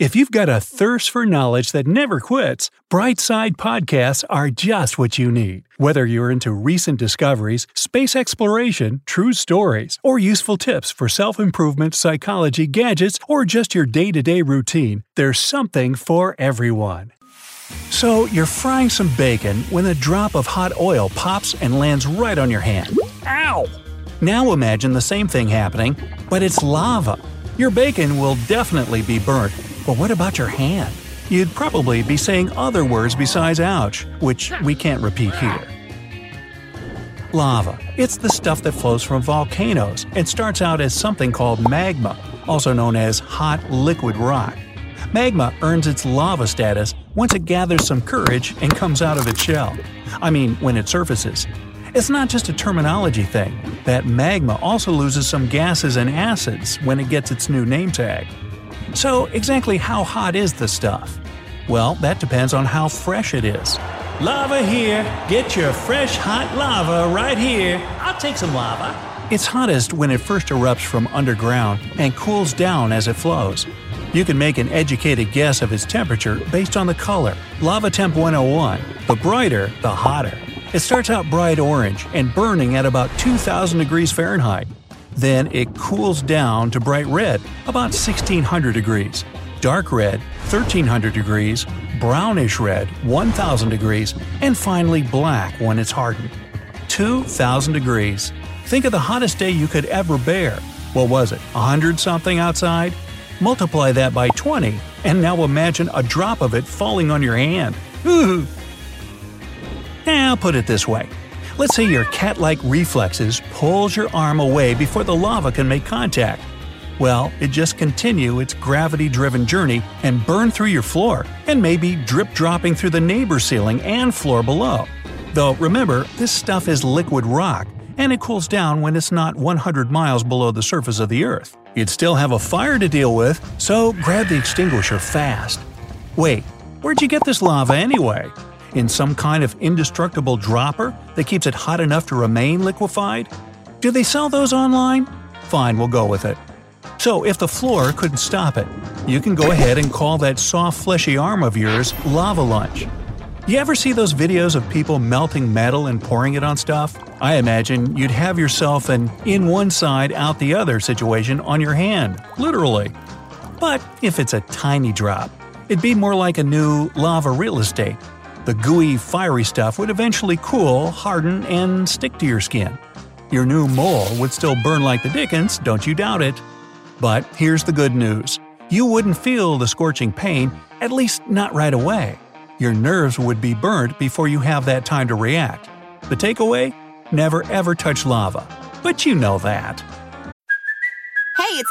If you've got a thirst for knowledge that never quits, Brightside Podcasts are just what you need. Whether you're into recent discoveries, space exploration, true stories, or useful tips for self improvement, psychology, gadgets, or just your day to day routine, there's something for everyone. So, you're frying some bacon when a drop of hot oil pops and lands right on your hand. Ow! Now imagine the same thing happening, but it's lava. Your bacon will definitely be burnt, but what about your hand? You'd probably be saying other words besides ouch, which we can't repeat here. Lava. It's the stuff that flows from volcanoes and starts out as something called magma, also known as hot liquid rock. Magma earns its lava status once it gathers some courage and comes out of its shell. I mean, when it surfaces. It's not just a terminology thing, that magma also loses some gases and acids when it gets its new name tag. So, exactly how hot is the stuff? Well, that depends on how fresh it is. Lava here! Get your fresh hot lava right here! I'll take some lava. It's hottest when it first erupts from underground and cools down as it flows. You can make an educated guess of its temperature based on the color. Lava Temp 101. The brighter, the hotter. It starts out bright orange and burning at about 2000 degrees Fahrenheit. Then it cools down to bright red, about 1600 degrees, dark red, 1300 degrees, brownish red, 1000 degrees, and finally black when it's hardened. 2000 degrees. Think of the hottest day you could ever bear. What was it, 100 something outside? Multiply that by 20, and now imagine a drop of it falling on your hand. Ooh. Now, put it this way Let's say your cat like reflexes pulls your arm away before the lava can make contact. Well, it just continue its gravity driven journey and burn through your floor, and maybe drip dropping through the neighbor's ceiling and floor below. Though remember, this stuff is liquid rock, and it cools down when it's not 100 miles below the surface of the Earth. You'd still have a fire to deal with, so grab the extinguisher fast. Wait, where'd you get this lava anyway? In some kind of indestructible dropper that keeps it hot enough to remain liquefied? Do they sell those online? Fine, we'll go with it. So, if the floor couldn't stop it, you can go ahead and call that soft, fleshy arm of yours lava lunch. You ever see those videos of people melting metal and pouring it on stuff? I imagine you'd have yourself an in one side, out the other situation on your hand, literally. But if it's a tiny drop, it'd be more like a new lava real estate the gooey, fiery stuff would eventually cool, harden, and stick to your skin. Your new mole would still burn like the dickens, don't you doubt it. But here's the good news you wouldn't feel the scorching pain, at least not right away. Your nerves would be burnt before you have that time to react. The takeaway? Never ever touch lava. But you know that.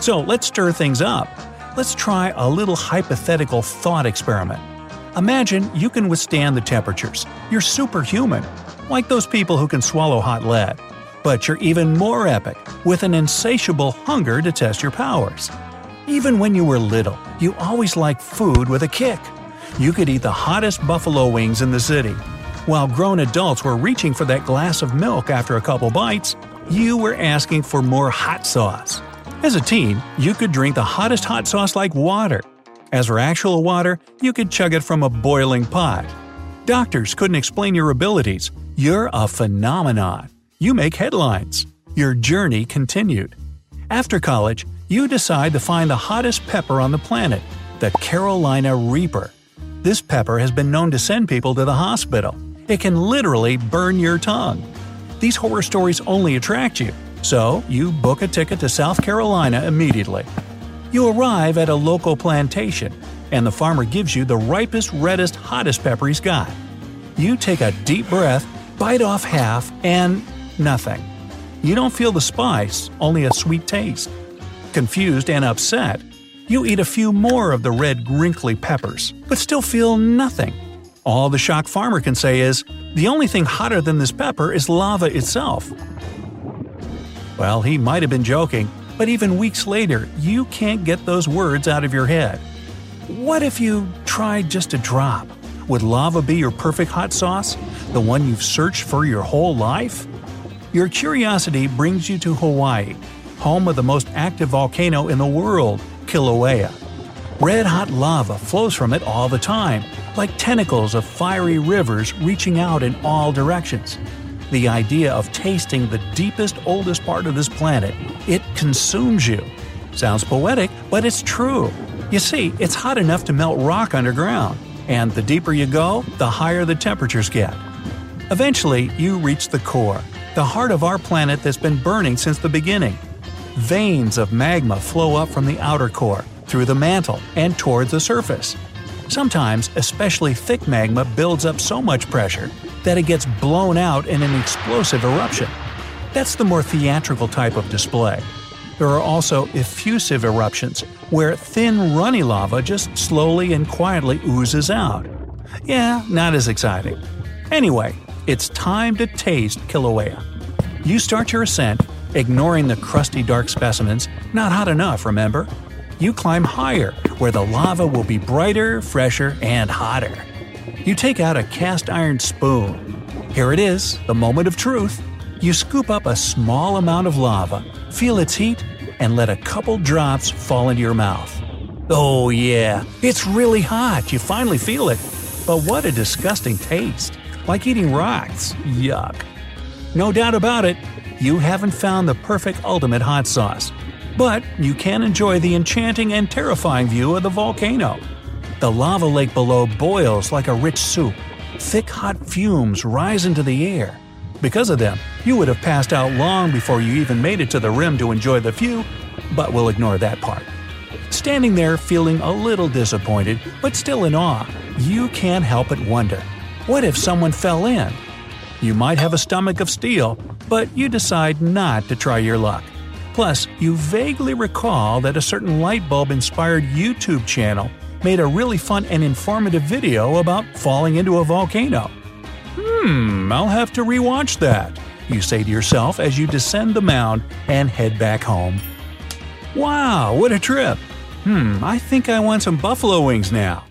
So let's stir things up. Let's try a little hypothetical thought experiment. Imagine you can withstand the temperatures. You're superhuman, like those people who can swallow hot lead. But you're even more epic, with an insatiable hunger to test your powers. Even when you were little, you always liked food with a kick. You could eat the hottest buffalo wings in the city. While grown adults were reaching for that glass of milk after a couple bites, you were asking for more hot sauce. As a teen, you could drink the hottest hot sauce like water. As for actual water, you could chug it from a boiling pot. Doctors couldn't explain your abilities. You're a phenomenon. You make headlines. Your journey continued. After college, you decide to find the hottest pepper on the planet. the Carolina Reaper. This pepper has been known to send people to the hospital. It can literally burn your tongue. These horror stories only attract you, so you book a ticket to South Carolina immediately. You arrive at a local plantation, and the farmer gives you the ripest, reddest, hottest pepper he's got. You take a deep breath, bite off half, and nothing. You don't feel the spice, only a sweet taste. Confused and upset, you eat a few more of the red, wrinkly peppers, but still feel nothing. All the shocked farmer can say is, the only thing hotter than this pepper is lava itself. Well, he might have been joking, but even weeks later, you can't get those words out of your head. What if you tried just a drop? Would lava be your perfect hot sauce? The one you've searched for your whole life? Your curiosity brings you to Hawaii, home of the most active volcano in the world, Kilauea. Red hot lava flows from it all the time, like tentacles of fiery rivers reaching out in all directions. The idea of tasting the deepest, oldest part of this planet, it consumes you. Sounds poetic, but it's true. You see, it's hot enough to melt rock underground, and the deeper you go, the higher the temperatures get. Eventually, you reach the core, the heart of our planet that's been burning since the beginning. Veins of magma flow up from the outer core, through the mantle, and toward the surface. Sometimes, especially thick magma builds up so much pressure that it gets blown out in an explosive eruption. That's the more theatrical type of display. There are also effusive eruptions, where thin, runny lava just slowly and quietly oozes out. Yeah, not as exciting. Anyway, it's time to taste Kilauea. You start your ascent, ignoring the crusty dark specimens, not hot enough, remember? You climb higher, where the lava will be brighter, fresher, and hotter. You take out a cast iron spoon. Here it is, the moment of truth. You scoop up a small amount of lava, feel its heat, and let a couple drops fall into your mouth. Oh, yeah, it's really hot, you finally feel it. But what a disgusting taste! Like eating rocks. Yuck. No doubt about it, you haven't found the perfect ultimate hot sauce. But you can enjoy the enchanting and terrifying view of the volcano. The lava lake below boils like a rich soup. Thick hot fumes rise into the air. Because of them, you would have passed out long before you even made it to the rim to enjoy the view, but we'll ignore that part. Standing there feeling a little disappointed, but still in awe, you can't help but wonder what if someone fell in? You might have a stomach of steel, but you decide not to try your luck. Plus, you vaguely recall that a certain light bulb inspired YouTube channel made a really fun and informative video about falling into a volcano. Hmm, I'll have to rewatch that, you say to yourself as you descend the mound and head back home. Wow, what a trip! Hmm, I think I want some buffalo wings now.